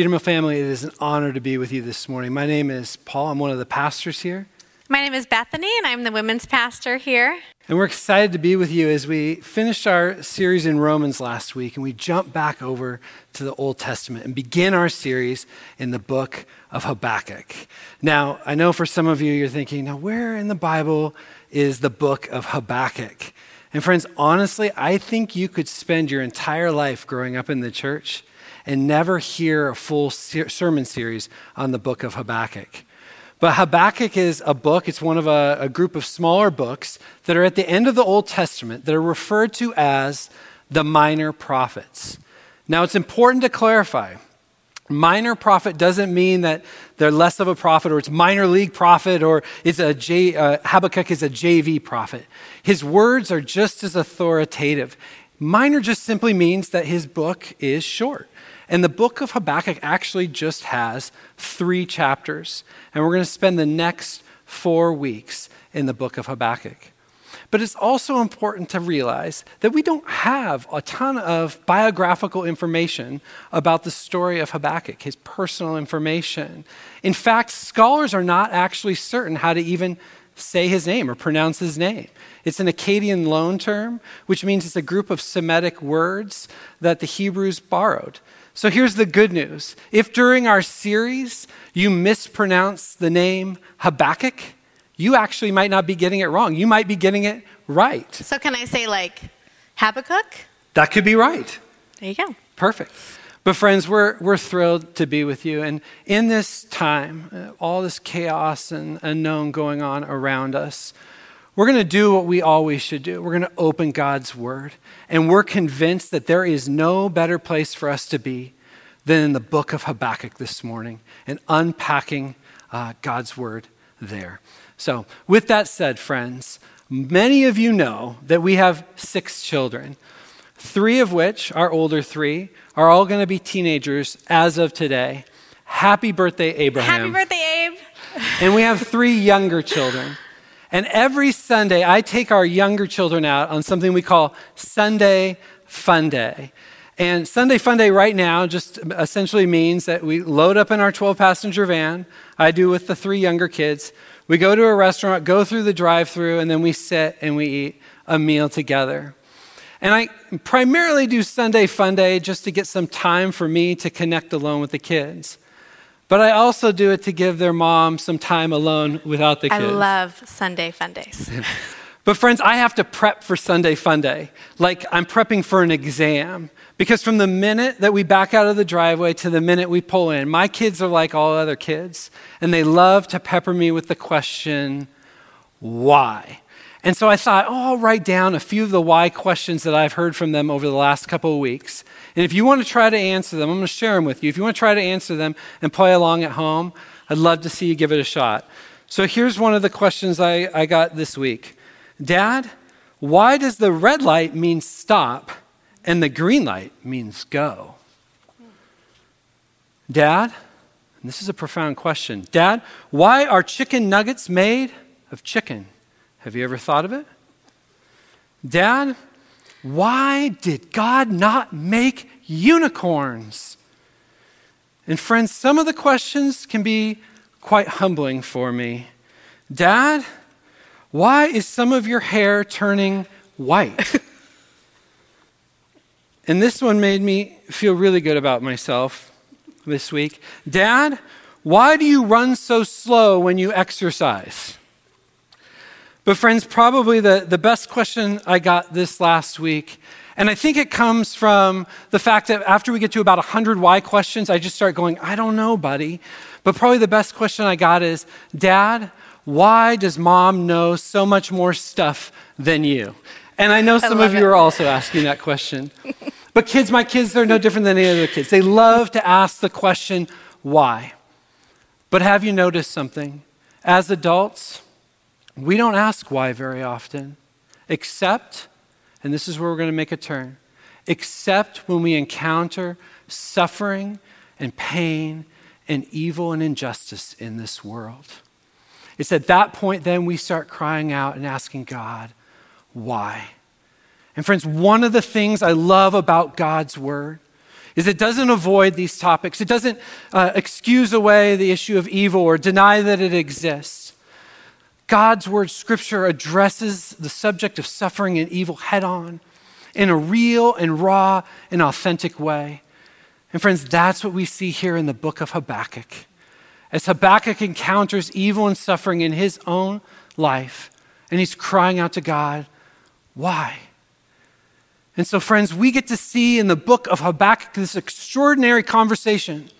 Cedarville family, it is an honor to be with you this morning. My name is Paul. I'm one of the pastors here. My name is Bethany, and I'm the women's pastor here. And we're excited to be with you as we finished our series in Romans last week and we jump back over to the Old Testament and begin our series in the book of Habakkuk. Now, I know for some of you, you're thinking, now, where in the Bible is the book of Habakkuk? And friends, honestly, I think you could spend your entire life growing up in the church and never hear a full sermon series on the book of Habakkuk. But Habakkuk is a book, it's one of a, a, group of smaller books that are at the end of the Old Testament that are referred to as the minor prophets. Now, it's important to clarify minor prophet doesn't mean that they're less of a prophet or it's minor league prophet or it's a J, uh, Habakkuk is a JV prophet. His words are just as authoritative. Minor just simply means that his book is short. And the book of Habakkuk actually just has three chapters. And we're going to spend the next four weeks in the book of Habakkuk. But it's also important to realize that we don't have a ton of biographical information about the story of Habakkuk, his personal information. In fact, scholars are not actually certain how to even say his name or pronounce his name. It's an Akkadian loan term, which means it's a group of Semitic words that the Hebrews borrowed. So here's the good news. If during our series you mispronounce the name Habakkuk, you actually might not be getting it wrong. You might be getting it right. So can I say like Habakkuk? That could be right. There you go. Perfect. But friends, we're, we're thrilled to be with you. And in this time, uh, all this chaos and unknown going on around us, we're going to do what we always should do. We're going to open God's Word. And we're convinced that there is no better place for us to be than in the book of Habakkuk this morning and unpacking uh, God's Word there. So, with that said, friends, many of you know that we have six children, three of which, our older three, are all going to be teenagers as of today. Happy birthday, Abraham. Happy birthday, Abe. and we have three younger children. And every Sunday, I take our younger children out on something we call Sunday Fun Day. And Sunday Fun Day right now just essentially means that we load up in our 12 passenger van. I do with the three younger kids. We go to a restaurant, go through the drive through, and then we sit and we eat a meal together. And I primarily do Sunday Fun Day just to get some time for me to connect alone with the kids. But I also do it to give their mom some time alone without the kids. I love Sunday fun days. but friends, I have to prep for Sunday fun day. Like I'm prepping for an exam. Because from the minute that we back out of the driveway to the minute we pull in, my kids are like all other kids, and they love to pepper me with the question, why? And so I thought, oh, I'll write down a few of the why questions that I've heard from them over the last couple of weeks. And if you want to try to answer them, I'm going to share them with you. If you want to try to answer them and play along at home, I'd love to see you give it a shot. So here's one of the questions I, I got this week Dad, why does the red light mean stop and the green light means go? Dad, this is a profound question. Dad, why are chicken nuggets made of chicken? Have you ever thought of it? Dad, why did God not make unicorns? And friends, some of the questions can be quite humbling for me. Dad, why is some of your hair turning white? and this one made me feel really good about myself this week. Dad, why do you run so slow when you exercise? But, friends, probably the, the best question I got this last week, and I think it comes from the fact that after we get to about 100 why questions, I just start going, I don't know, buddy. But probably the best question I got is, Dad, why does mom know so much more stuff than you? And I know some I of you it. are also asking that question. but kids, my kids, they're no different than any other kids. They love to ask the question, why? But have you noticed something? As adults, we don't ask why very often, except, and this is where we're going to make a turn, except when we encounter suffering and pain and evil and injustice in this world. It's at that point then we start crying out and asking God, why? And friends, one of the things I love about God's word is it doesn't avoid these topics. It doesn't uh, excuse away the issue of evil or deny that it exists. God's word, scripture, addresses the subject of suffering and evil head on in a real and raw and authentic way. And friends, that's what we see here in the book of Habakkuk. As Habakkuk encounters evil and suffering in his own life, and he's crying out to God, why? And so, friends, we get to see in the book of Habakkuk this extraordinary conversation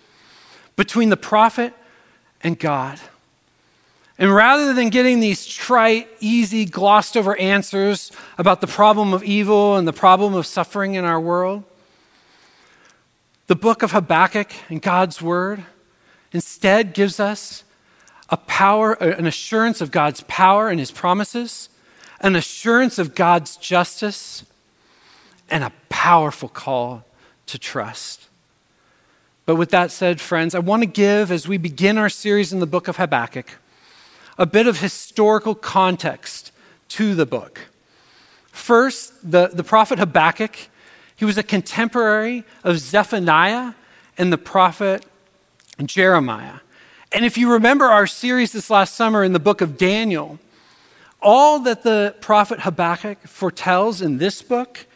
between the prophet and God. And rather than getting these trite, easy, glossed over answers about the problem of evil and the problem of suffering in our world, the book of Habakkuk and God's word instead gives us a power, an assurance of God's power and his promises, an assurance of God's justice, and a powerful call to trust. But with that said, friends, I want to give, as we begin our series in the book of Habakkuk, a bit of historical context to the book. First, the, the prophet Habakkuk, he was a contemporary of Zephaniah and the prophet Jeremiah. And if you remember our series this last summer in the book of Daniel, all that the prophet Habakkuk foretells in this book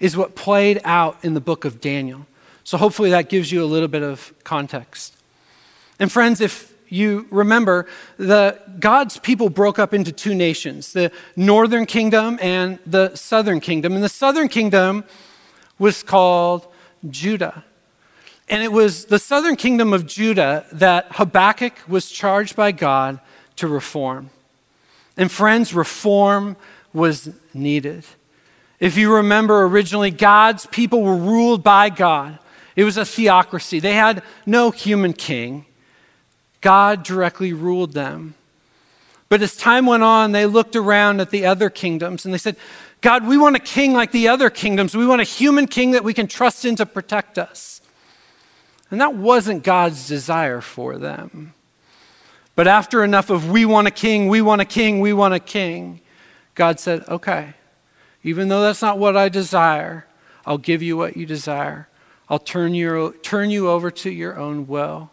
is what played out in the book of Daniel. So hopefully that gives you a little bit of context. And friends, if you remember, the, God's people broke up into two nations the northern kingdom and the southern kingdom. And the southern kingdom was called Judah. And it was the southern kingdom of Judah that Habakkuk was charged by God to reform. And friends, reform was needed. If you remember, originally, God's people were ruled by God. It was a theocracy. They had no human king. God directly ruled them. But as time went on, they looked around at the other kingdoms and they said, God, we want a king like the other kingdoms. We want a human king that we can trust in to protect us. And that wasn't God's desire for them. But after enough of we want a king, we want a king, we want a king, God said, okay, even though that's not what I desire, I'll give you what you desire. I'll turn you, turn you over to your own will.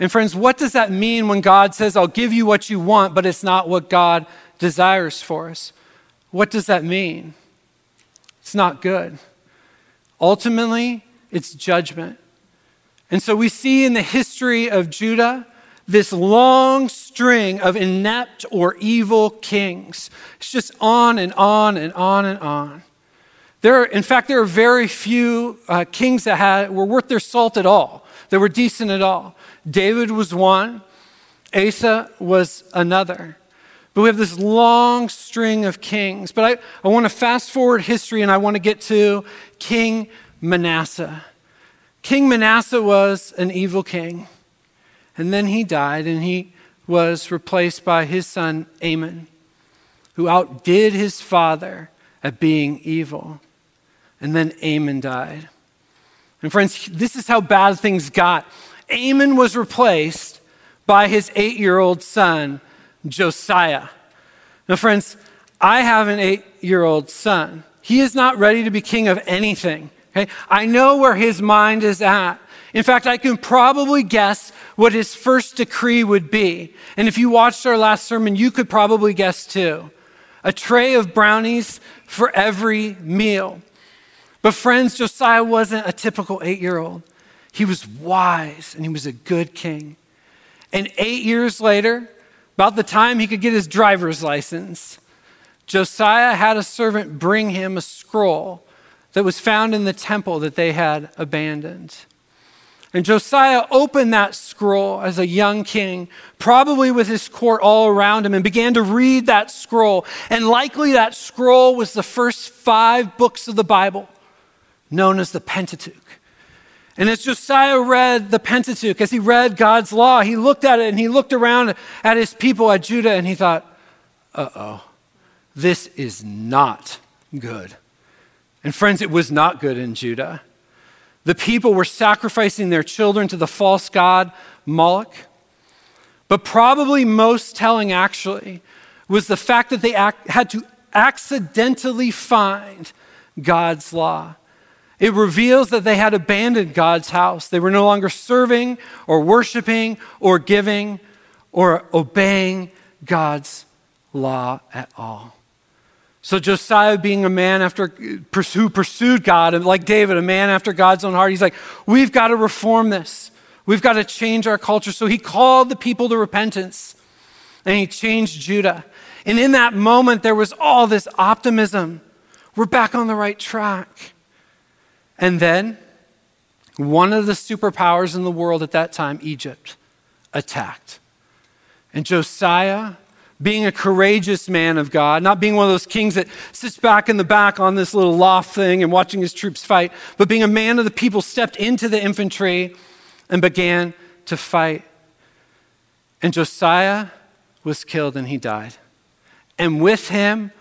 And friends, what does that mean when God says, I'll give you what you want, but it's not what God desires for us? What does that mean? It's not good. Ultimately, it's judgment. And so we see in the history of Judah this long string of inept or evil kings. It's just on and on and on and on. There are, in fact, there are very few uh, kings that had, were worth their salt at all, that were decent at all. David was one, Asa was another. But we have this long string of kings. But I, I want to fast forward history and I want to get to King Manasseh. King Manasseh was an evil king. And then he died, and he was replaced by his son Amon, who outdid his father at being evil. And then Amon died. And friends, this is how bad things got. Amon was replaced by his eight year old son, Josiah. Now, friends, I have an eight year old son. He is not ready to be king of anything. Okay? I know where his mind is at. In fact, I can probably guess what his first decree would be. And if you watched our last sermon, you could probably guess too. A tray of brownies for every meal. But friends, Josiah wasn't a typical eight year old. He was wise and he was a good king. And eight years later, about the time he could get his driver's license, Josiah had a servant bring him a scroll that was found in the temple that they had abandoned. And Josiah opened that scroll as a young king, probably with his court all around him, and began to read that scroll. And likely that scroll was the first five books of the Bible, known as the Pentateuch. And as Josiah read the Pentateuch, as he read God's law, he looked at it and he looked around at his people at Judah and he thought, uh oh, this is not good. And friends, it was not good in Judah. The people were sacrificing their children to the false god Moloch. But probably most telling, actually, was the fact that they had to accidentally find God's law. It reveals that they had abandoned God's house. They were no longer serving or worshiping or giving or obeying God's law at all. So Josiah, being a man after who pursued God, and like David, a man after God's own heart, he's like, we've got to reform this. We've got to change our culture. So he called the people to repentance, and he changed Judah. And in that moment, there was all this optimism. We're back on the right track. And then one of the superpowers in the world at that time, Egypt, attacked. And Josiah, being a courageous man of God, not being one of those kings that sits back in the back on this little loft thing and watching his troops fight, but being a man of the people, stepped into the infantry and began to fight. And Josiah was killed and he died. And with him,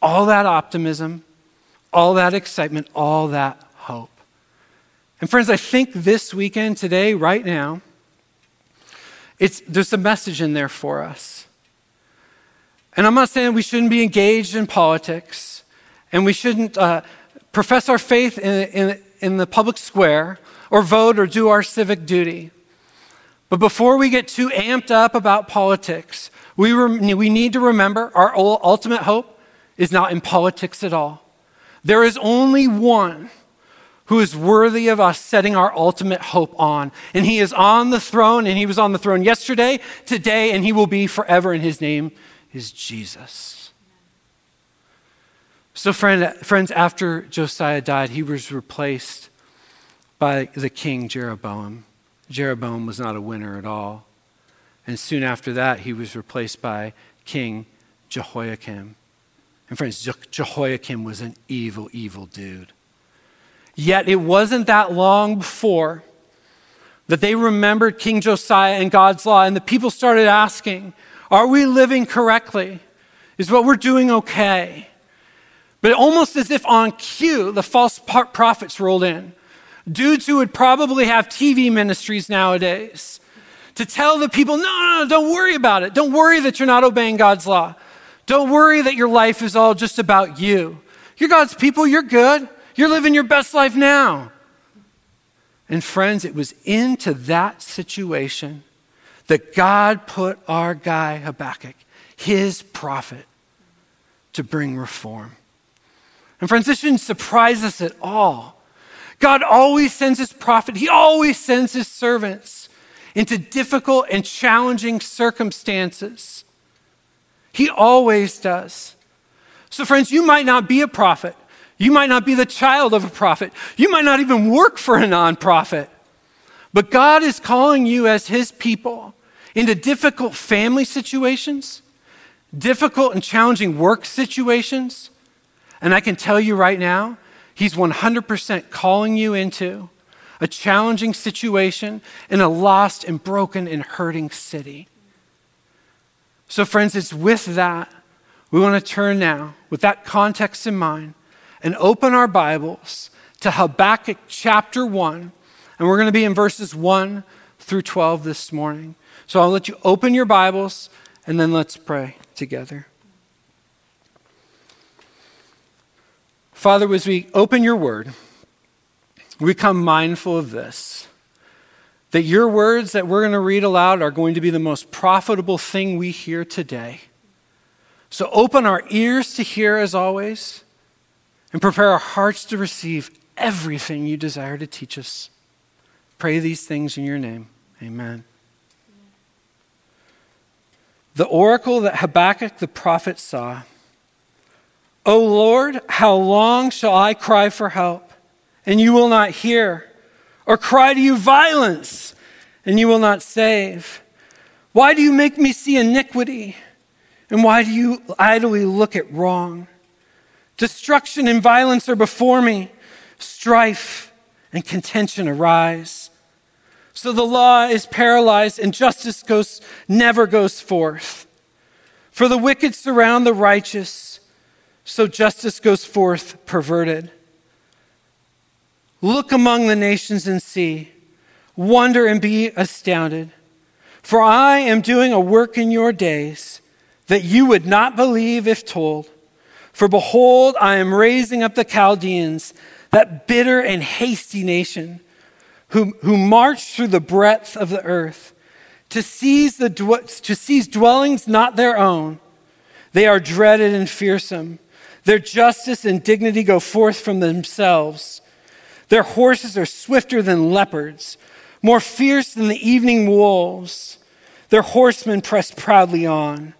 all that optimism, all that excitement, all that. And friends, I think this weekend, today, right now, it's, there's a message in there for us. And I'm not saying we shouldn't be engaged in politics and we shouldn't uh, profess our faith in, in, in the public square or vote or do our civic duty. But before we get too amped up about politics, we, we need to remember our ultimate hope is not in politics at all. There is only one who is worthy of us setting our ultimate hope on. And he is on the throne, and he was on the throne yesterday, today, and he will be forever, and his name is Jesus. So, friend, friends, after Josiah died, he was replaced by the king Jeroboam. Jeroboam was not a winner at all. And soon after that, he was replaced by King Jehoiakim. And friends, Je- Jehoiakim was an evil, evil dude. Yet it wasn't that long before that they remembered King Josiah and God's law, and the people started asking, Are we living correctly? Is what we're doing okay? But almost as if on cue, the false prophets rolled in. Dudes who would probably have TV ministries nowadays to tell the people, no, no, no, don't worry about it. Don't worry that you're not obeying God's law. Don't worry that your life is all just about you. You're God's people, you're good. You're living your best life now. And friends, it was into that situation that God put our guy Habakkuk, his prophet, to bring reform. And friends, this shouldn't surprise us at all. God always sends his prophet, he always sends his servants into difficult and challenging circumstances. He always does. So, friends, you might not be a prophet. You might not be the child of a prophet. You might not even work for a nonprofit. But God is calling you as His people into difficult family situations, difficult and challenging work situations. And I can tell you right now, He's 100% calling you into a challenging situation in a lost and broken and hurting city. So, friends, it's with that we want to turn now, with that context in mind, and open our Bibles to Habakkuk chapter 1. And we're going to be in verses 1 through 12 this morning. So I'll let you open your Bibles and then let's pray together. Father, as we open your word, we come mindful of this that your words that we're going to read aloud are going to be the most profitable thing we hear today. So open our ears to hear as always and prepare our hearts to receive everything you desire to teach us. Pray these things in your name. Amen. The oracle that Habakkuk the prophet saw. O Lord, how long shall I cry for help, and you will not hear? Or cry to you violence, and you will not save? Why do you make me see iniquity? And why do you idly look at wrong? Destruction and violence are before me, strife and contention arise. So the law is paralyzed and justice goes, never goes forth. For the wicked surround the righteous, so justice goes forth perverted. Look among the nations and see, wonder and be astounded. For I am doing a work in your days that you would not believe if told. For behold, I am raising up the Chaldeans, that bitter and hasty nation who, who marched through the breadth of the earth to seize, the, to seize dwellings not their own. They are dreaded and fearsome. Their justice and dignity go forth from themselves. Their horses are swifter than leopards, more fierce than the evening wolves. Their horsemen press proudly on.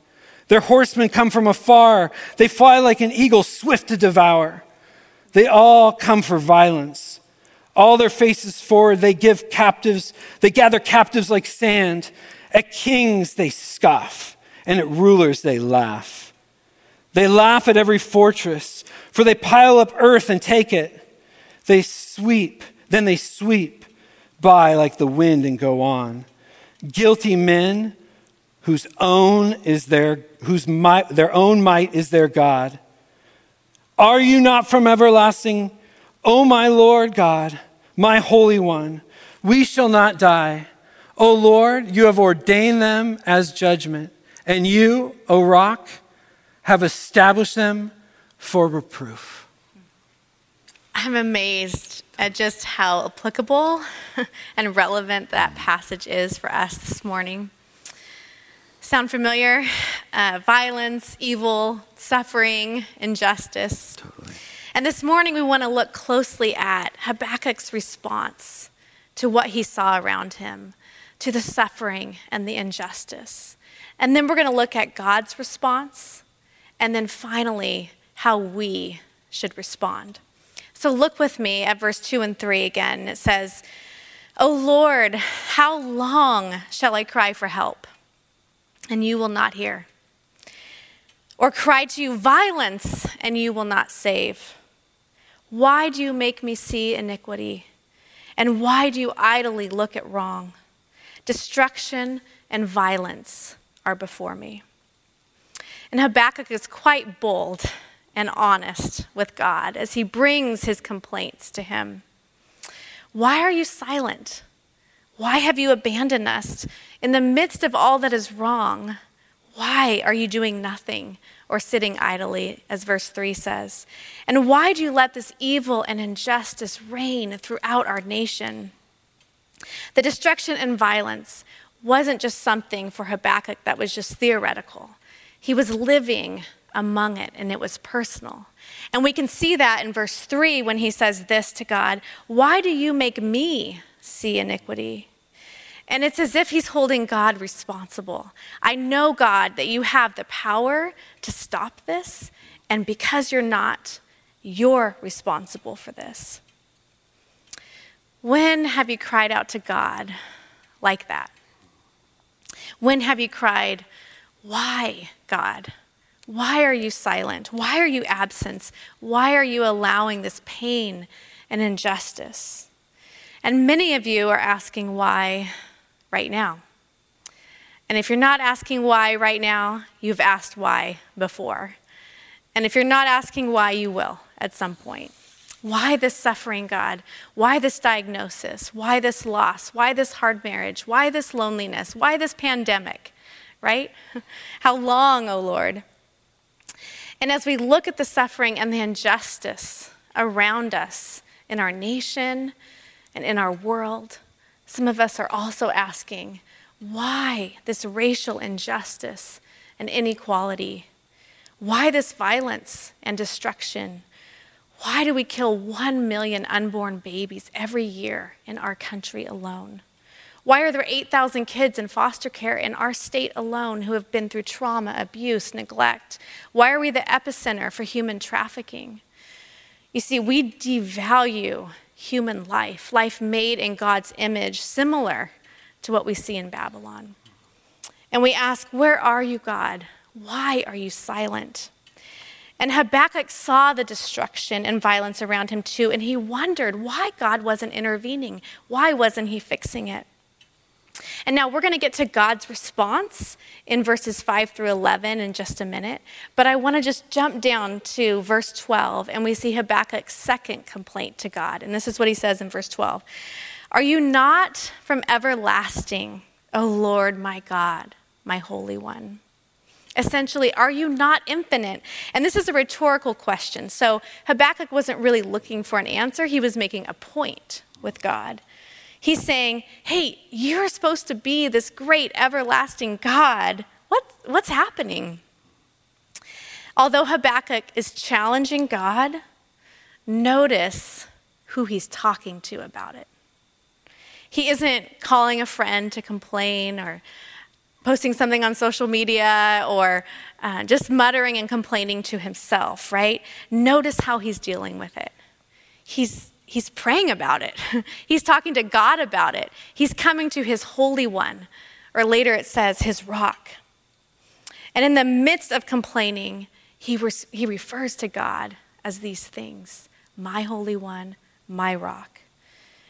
Their horsemen come from afar. They fly like an eagle, swift to devour. They all come for violence. All their faces forward, they give captives, they gather captives like sand. At kings they scoff, and at rulers they laugh. They laugh at every fortress, for they pile up earth and take it. They sweep, then they sweep by like the wind and go on. Guilty men whose own is their whose might, their own might is their God. Are you not from everlasting? O my Lord God, my Holy One, we shall not die. O Lord, you have ordained them as judgment, and you, O rock, have established them for reproof. I'm amazed at just how applicable and relevant that passage is for us this morning. Sound familiar? Uh, violence, evil, suffering, injustice. Totally. And this morning we want to look closely at Habakkuk's response to what he saw around him, to the suffering and the injustice. And then we're going to look at God's response, and then finally, how we should respond. So look with me at verse 2 and 3 again. It says, O Lord, how long shall I cry for help, and you will not hear? Or cry to you violence, and you will not save? Why do you make me see iniquity? And why do you idly look at wrong? Destruction and violence are before me. And Habakkuk is quite bold and honest with God as he brings his complaints to him. Why are you silent? Why have you abandoned us? In the midst of all that is wrong, why are you doing nothing or sitting idly, as verse 3 says? And why do you let this evil and injustice reign throughout our nation? The destruction and violence wasn't just something for Habakkuk that was just theoretical. He was living among it, and it was personal. And we can see that in verse 3 when he says this to God Why do you make me see iniquity? And it's as if he's holding God responsible. I know, God, that you have the power to stop this, and because you're not, you're responsible for this. When have you cried out to God like that? When have you cried, Why, God? Why are you silent? Why are you absent? Why are you allowing this pain and injustice? And many of you are asking why right now. And if you're not asking why right now, you've asked why before. And if you're not asking why, you will at some point. Why this suffering, God? Why this diagnosis? Why this loss? Why this hard marriage? Why this loneliness? Why this pandemic? Right? How long, O oh Lord? And as we look at the suffering and the injustice around us in our nation and in our world, some of us are also asking, why this racial injustice and inequality? Why this violence and destruction? Why do we kill one million unborn babies every year in our country alone? Why are there 8,000 kids in foster care in our state alone who have been through trauma, abuse, neglect? Why are we the epicenter for human trafficking? You see, we devalue human life, life made in God's image, similar to what we see in Babylon. And we ask, Where are you, God? Why are you silent? And Habakkuk saw the destruction and violence around him too, and he wondered why God wasn't intervening. Why wasn't he fixing it? And now we're going to get to God's response in verses 5 through 11 in just a minute. But I want to just jump down to verse 12, and we see Habakkuk's second complaint to God. And this is what he says in verse 12 Are you not from everlasting, O Lord my God, my Holy One? Essentially, are you not infinite? And this is a rhetorical question. So Habakkuk wasn't really looking for an answer, he was making a point with God. He's saying, Hey, you're supposed to be this great, everlasting God. What, what's happening? Although Habakkuk is challenging God, notice who he's talking to about it. He isn't calling a friend to complain or posting something on social media or uh, just muttering and complaining to himself, right? Notice how he's dealing with it. He's, he's praying about it, he's talking to God about it, he's coming to his Holy One, or later it says, his rock. And in the midst of complaining, he, res- he refers to God as these things my Holy One, my rock.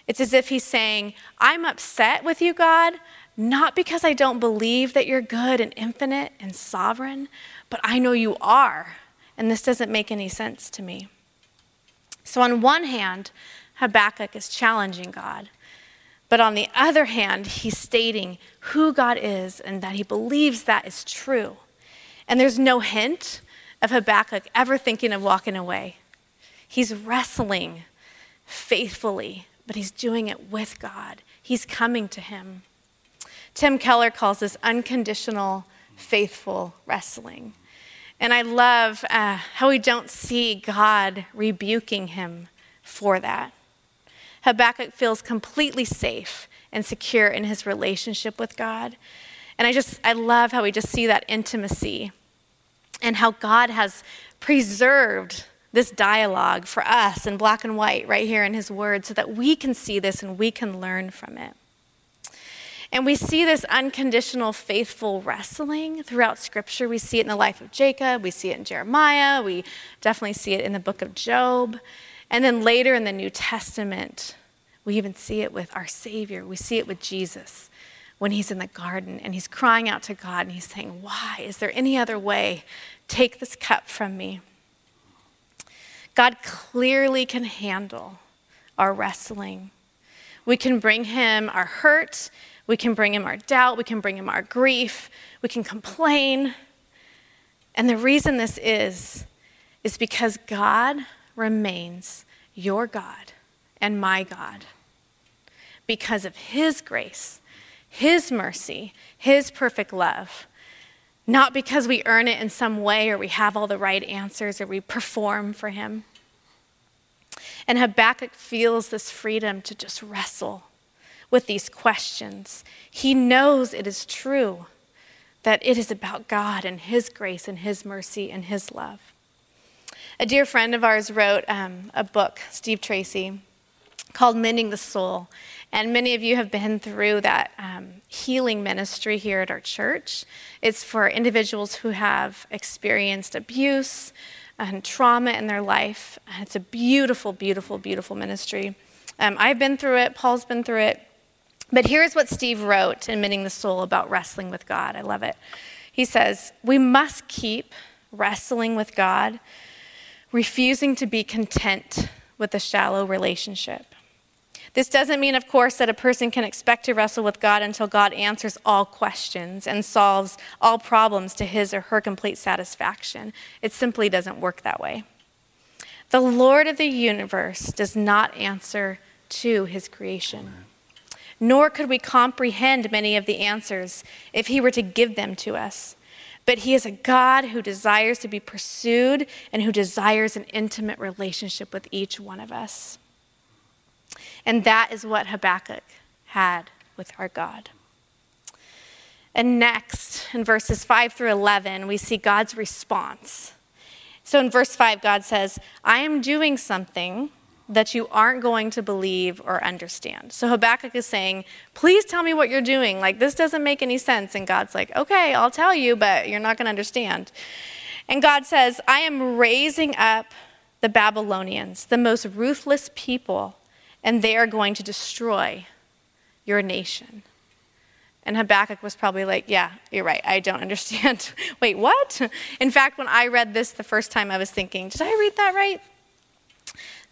It's as if he's saying, I'm upset with you, God, not because I don't believe that you're good and infinite and sovereign, but I know you are, and this doesn't make any sense to me. So, on one hand, Habakkuk is challenging God. But on the other hand, he's stating who God is and that he believes that is true. And there's no hint of Habakkuk ever thinking of walking away. He's wrestling faithfully, but he's doing it with God. He's coming to him. Tim Keller calls this unconditional, faithful wrestling. And I love uh, how we don't see God rebuking him for that. Habakkuk feels completely safe and secure in his relationship with God. And I just, I love how we just see that intimacy and how God has preserved this dialogue for us in black and white right here in his word so that we can see this and we can learn from it. And we see this unconditional, faithful wrestling throughout Scripture. We see it in the life of Jacob, we see it in Jeremiah, we definitely see it in the book of Job. And then later in the New Testament, we even see it with our Savior. We see it with Jesus when he's in the garden and he's crying out to God and he's saying, Why? Is there any other way? Take this cup from me. God clearly can handle our wrestling. We can bring him our hurt we can bring him our doubt, we can bring him our grief, we can complain. And the reason this is, is because God remains your God and my God. Because of his grace, his mercy, his perfect love. Not because we earn it in some way or we have all the right answers or we perform for him. And Habakkuk feels this freedom to just wrestle with these questions. He knows it is true that it is about God and His grace and His mercy and His love. A dear friend of ours wrote um, a book, Steve Tracy, called Mending the Soul. And many of you have been through that um, healing ministry here at our church. It's for individuals who have experienced abuse and trauma in their life. It's a beautiful, beautiful, beautiful ministry. Um, I've been through it, Paul's been through it. But here's what Steve wrote in Mending the Soul about wrestling with God. I love it. He says, We must keep wrestling with God, refusing to be content with a shallow relationship. This doesn't mean, of course, that a person can expect to wrestle with God until God answers all questions and solves all problems to his or her complete satisfaction. It simply doesn't work that way. The Lord of the universe does not answer to his creation nor could we comprehend many of the answers if he were to give them to us. But he is a God who desires to be pursued and who desires an intimate relationship with each one of us. And that is what Habakkuk had with our God. And next, in verses 5 through 11, we see God's response. So in verse 5, God says, I am doing something that you aren't going to believe or understand. So Habakkuk is saying, Please tell me what you're doing. Like, this doesn't make any sense. And God's like, Okay, I'll tell you, but you're not going to understand. And God says, I am raising up the Babylonians, the most ruthless people, and they are going to destroy your nation. And Habakkuk was probably like, Yeah, you're right. I don't understand. Wait, what? In fact, when I read this the first time, I was thinking, Did I read that right?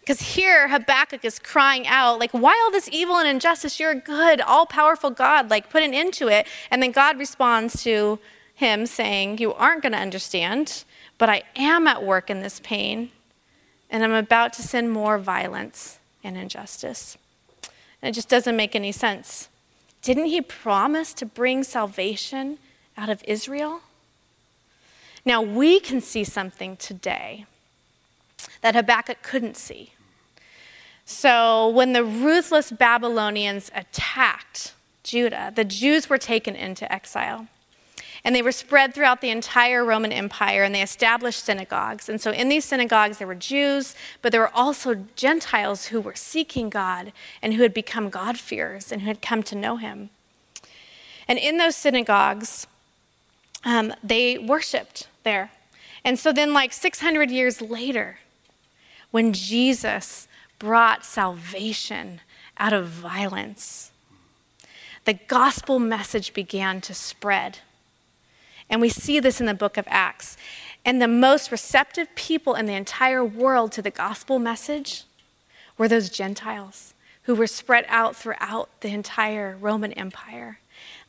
Because here Habakkuk is crying out, like, why all this evil and injustice? You're a good, all powerful God. Like, put an end to it. And then God responds to him, saying, You aren't going to understand, but I am at work in this pain, and I'm about to send more violence and injustice. And it just doesn't make any sense. Didn't he promise to bring salvation out of Israel? Now, we can see something today that Habakkuk couldn't see. So, when the ruthless Babylonians attacked Judah, the Jews were taken into exile. And they were spread throughout the entire Roman Empire, and they established synagogues. And so in these synagogues, there were Jews, but there were also Gentiles who were seeking God and who had become God-fearers and who had come to know him. And in those synagogues, um, they worshiped there. And so then, like 600 years later, when Jesus brought salvation out of violence, the gospel message began to spread and we see this in the book of Acts. And the most receptive people in the entire world to the gospel message were those Gentiles who were spread out throughout the entire Roman Empire.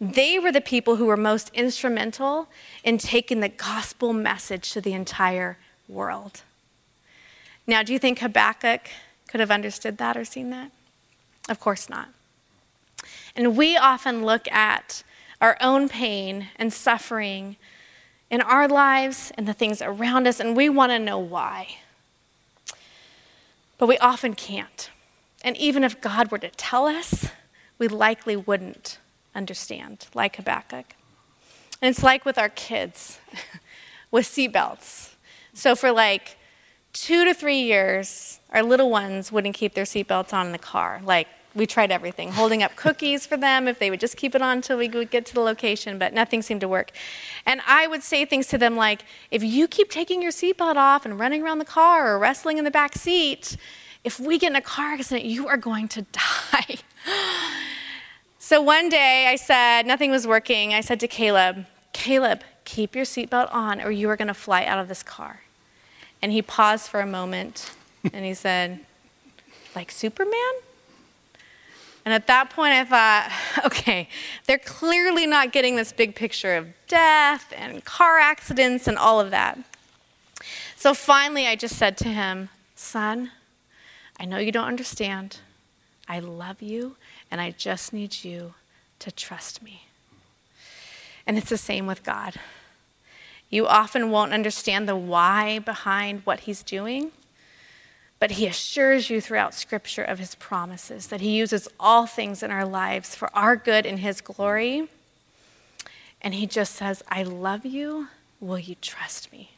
They were the people who were most instrumental in taking the gospel message to the entire world. Now, do you think Habakkuk could have understood that or seen that? Of course not. And we often look at our own pain and suffering in our lives and the things around us, and we want to know why. But we often can't. And even if God were to tell us, we likely wouldn't understand, like Habakkuk. And it's like with our kids with seatbelts. So for like two to three years, our little ones wouldn't keep their seatbelts on in the car. Like we tried everything, holding up cookies for them if they would just keep it on until we would get to the location, but nothing seemed to work. And I would say things to them like, if you keep taking your seatbelt off and running around the car or wrestling in the back seat, if we get in a car accident, you are going to die. so one day I said, nothing was working. I said to Caleb, Caleb, keep your seatbelt on or you are going to fly out of this car. And he paused for a moment and he said, like Superman? And at that point, I thought, okay, they're clearly not getting this big picture of death and car accidents and all of that. So finally, I just said to him, Son, I know you don't understand. I love you, and I just need you to trust me. And it's the same with God. You often won't understand the why behind what He's doing. But he assures you throughout Scripture of his promises, that he uses all things in our lives for our good and his glory. And he just says, I love you. Will you trust me?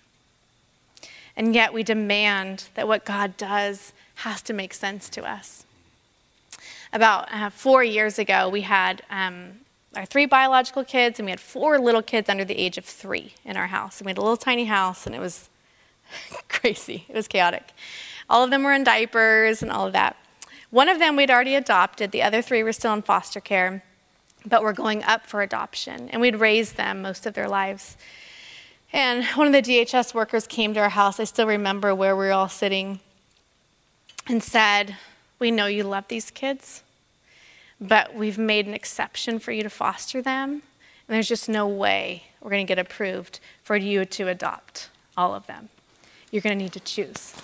And yet we demand that what God does has to make sense to us. About uh, four years ago, we had um, our three biological kids, and we had four little kids under the age of three in our house. And we had a little tiny house, and it was crazy. It was chaotic. All of them were in diapers and all of that. One of them we'd already adopted, the other three were still in foster care, but were going up for adoption. And we'd raised them most of their lives. And one of the DHS workers came to our house. I still remember where we were all sitting and said, We know you love these kids, but we've made an exception for you to foster them. And there's just no way we're going to get approved for you to adopt all of them. You're going to need to choose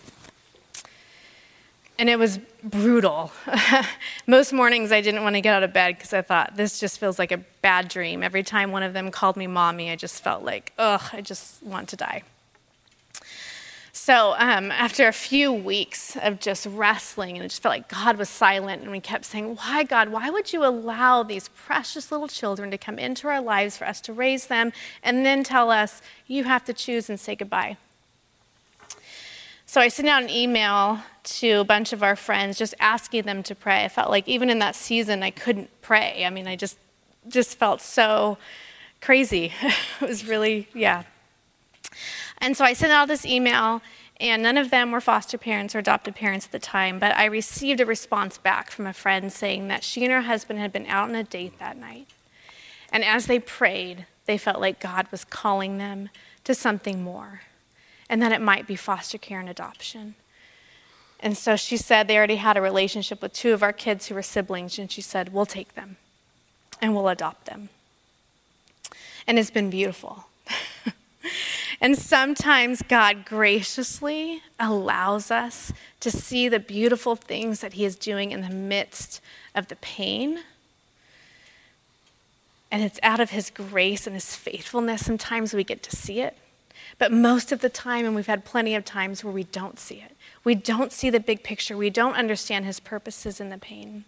and it was brutal. Most mornings I didn't want to get out of bed because I thought, this just feels like a bad dream. Every time one of them called me mommy, I just felt like, ugh, I just want to die. So, um, after a few weeks of just wrestling, and it just felt like God was silent, and we kept saying, Why, God, why would you allow these precious little children to come into our lives for us to raise them and then tell us, You have to choose and say goodbye? So I sent out an email to a bunch of our friends just asking them to pray. I felt like even in that season I couldn't pray. I mean, I just just felt so crazy. it was really, yeah. And so I sent out this email and none of them were foster parents or adopted parents at the time, but I received a response back from a friend saying that she and her husband had been out on a date that night. And as they prayed, they felt like God was calling them to something more and that it might be foster care and adoption. And so she said they already had a relationship with two of our kids who were siblings, and she said, We'll take them and we'll adopt them. And it's been beautiful. And sometimes God graciously allows us to see the beautiful things that He is doing in the midst of the pain. And it's out of His grace and His faithfulness. Sometimes we get to see it. But most of the time, and we've had plenty of times where we don't see it, we don't see the big picture, we don't understand His purposes in the pain.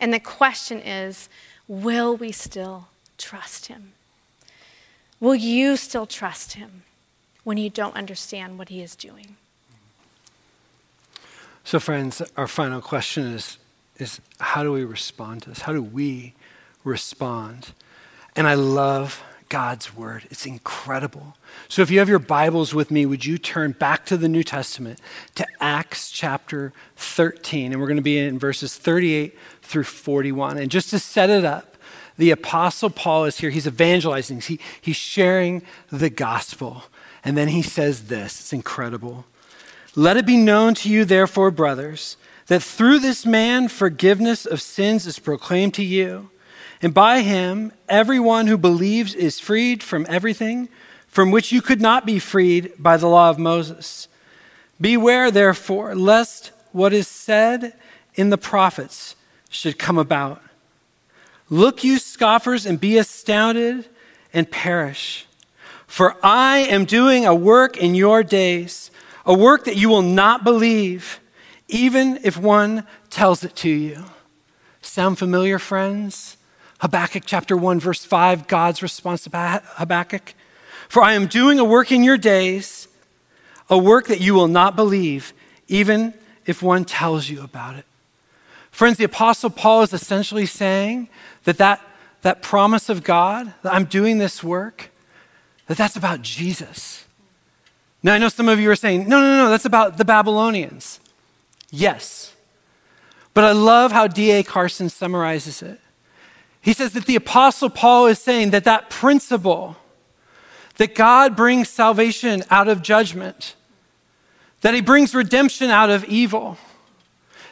And the question is will we still trust Him? Will you still trust Him when you don't understand what He is doing? So, friends, our final question is, is how do we respond to this? How do we respond? And I love God's word. It's incredible. So if you have your Bibles with me, would you turn back to the New Testament to Acts chapter 13? And we're going to be in verses 38 through 41. And just to set it up, the Apostle Paul is here. He's evangelizing, he, he's sharing the gospel. And then he says this it's incredible. Let it be known to you, therefore, brothers, that through this man forgiveness of sins is proclaimed to you. And by him, everyone who believes is freed from everything from which you could not be freed by the law of Moses. Beware, therefore, lest what is said in the prophets should come about. Look, you scoffers, and be astounded and perish. For I am doing a work in your days, a work that you will not believe, even if one tells it to you. Sound familiar, friends? Habakkuk chapter 1, verse 5, God's response to Habakkuk. For I am doing a work in your days, a work that you will not believe, even if one tells you about it. Friends, the Apostle Paul is essentially saying that that, that promise of God, that I'm doing this work, that that's about Jesus. Now, I know some of you are saying, no, no, no, that's about the Babylonians. Yes. But I love how D.A. Carson summarizes it. He says that the Apostle Paul is saying that that principle, that God brings salvation out of judgment, that he brings redemption out of evil,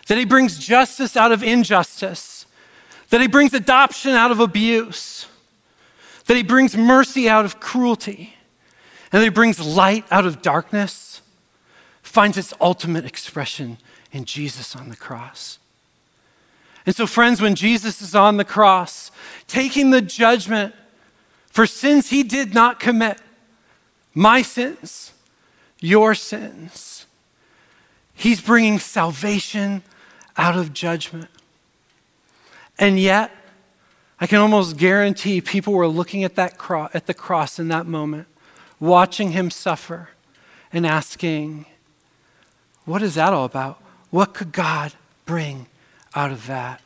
that he brings justice out of injustice, that he brings adoption out of abuse, that he brings mercy out of cruelty, and that he brings light out of darkness, finds its ultimate expression in Jesus on the cross. And so, friends, when Jesus is on the cross, taking the judgment for sins he did not commit, my sins, your sins, he's bringing salvation out of judgment. And yet, I can almost guarantee people were looking at that cross, at the cross in that moment, watching him suffer and asking, what is that all about? What could God bring out of that.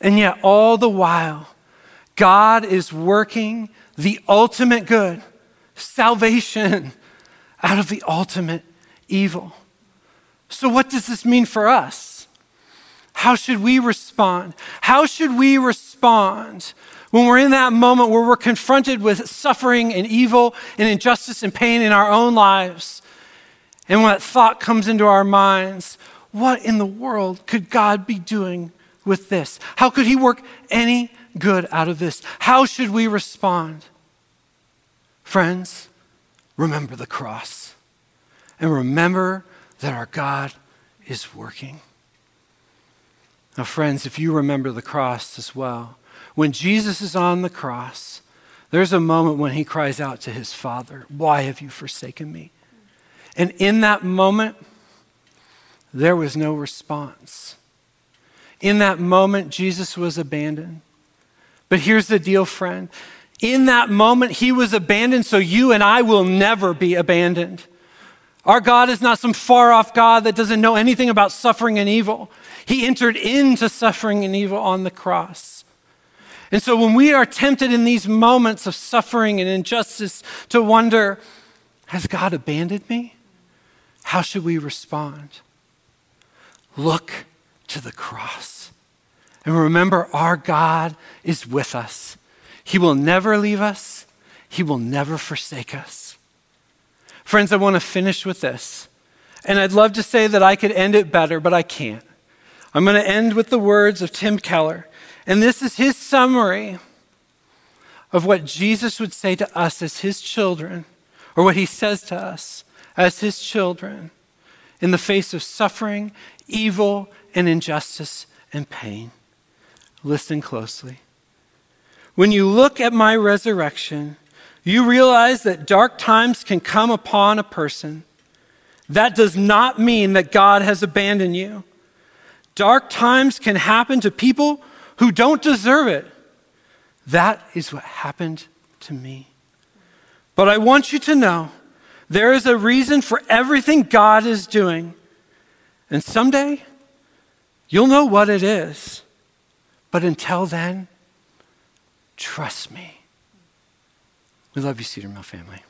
And yet, all the while, God is working the ultimate good, salvation, out of the ultimate evil. So, what does this mean for us? How should we respond? How should we respond when we're in that moment where we're confronted with suffering and evil and injustice and pain in our own lives? And when that thought comes into our minds, what in the world could God be doing with this? How could He work any good out of this? How should we respond? Friends, remember the cross and remember that our God is working. Now, friends, if you remember the cross as well, when Jesus is on the cross, there's a moment when he cries out to his Father, Why have you forsaken me? And in that moment, there was no response. In that moment, Jesus was abandoned. But here's the deal, friend. In that moment, he was abandoned, so you and I will never be abandoned. Our God is not some far off God that doesn't know anything about suffering and evil. He entered into suffering and evil on the cross. And so when we are tempted in these moments of suffering and injustice to wonder, has God abandoned me? How should we respond? Look to the cross. And remember, our God is with us. He will never leave us, He will never forsake us. Friends, I want to finish with this. And I'd love to say that I could end it better, but I can't. I'm going to end with the words of Tim Keller. And this is his summary of what Jesus would say to us as his children or what he says to us as his children in the face of suffering, evil, and injustice and pain. Listen closely. When you look at my resurrection, you realize that dark times can come upon a person. That does not mean that God has abandoned you. Dark times can happen to people who don't deserve it. That is what happened to me. But I want you to know there is a reason for everything God is doing. And someday, you'll know what it is. But until then, trust me. We love you, Cedar Mill family.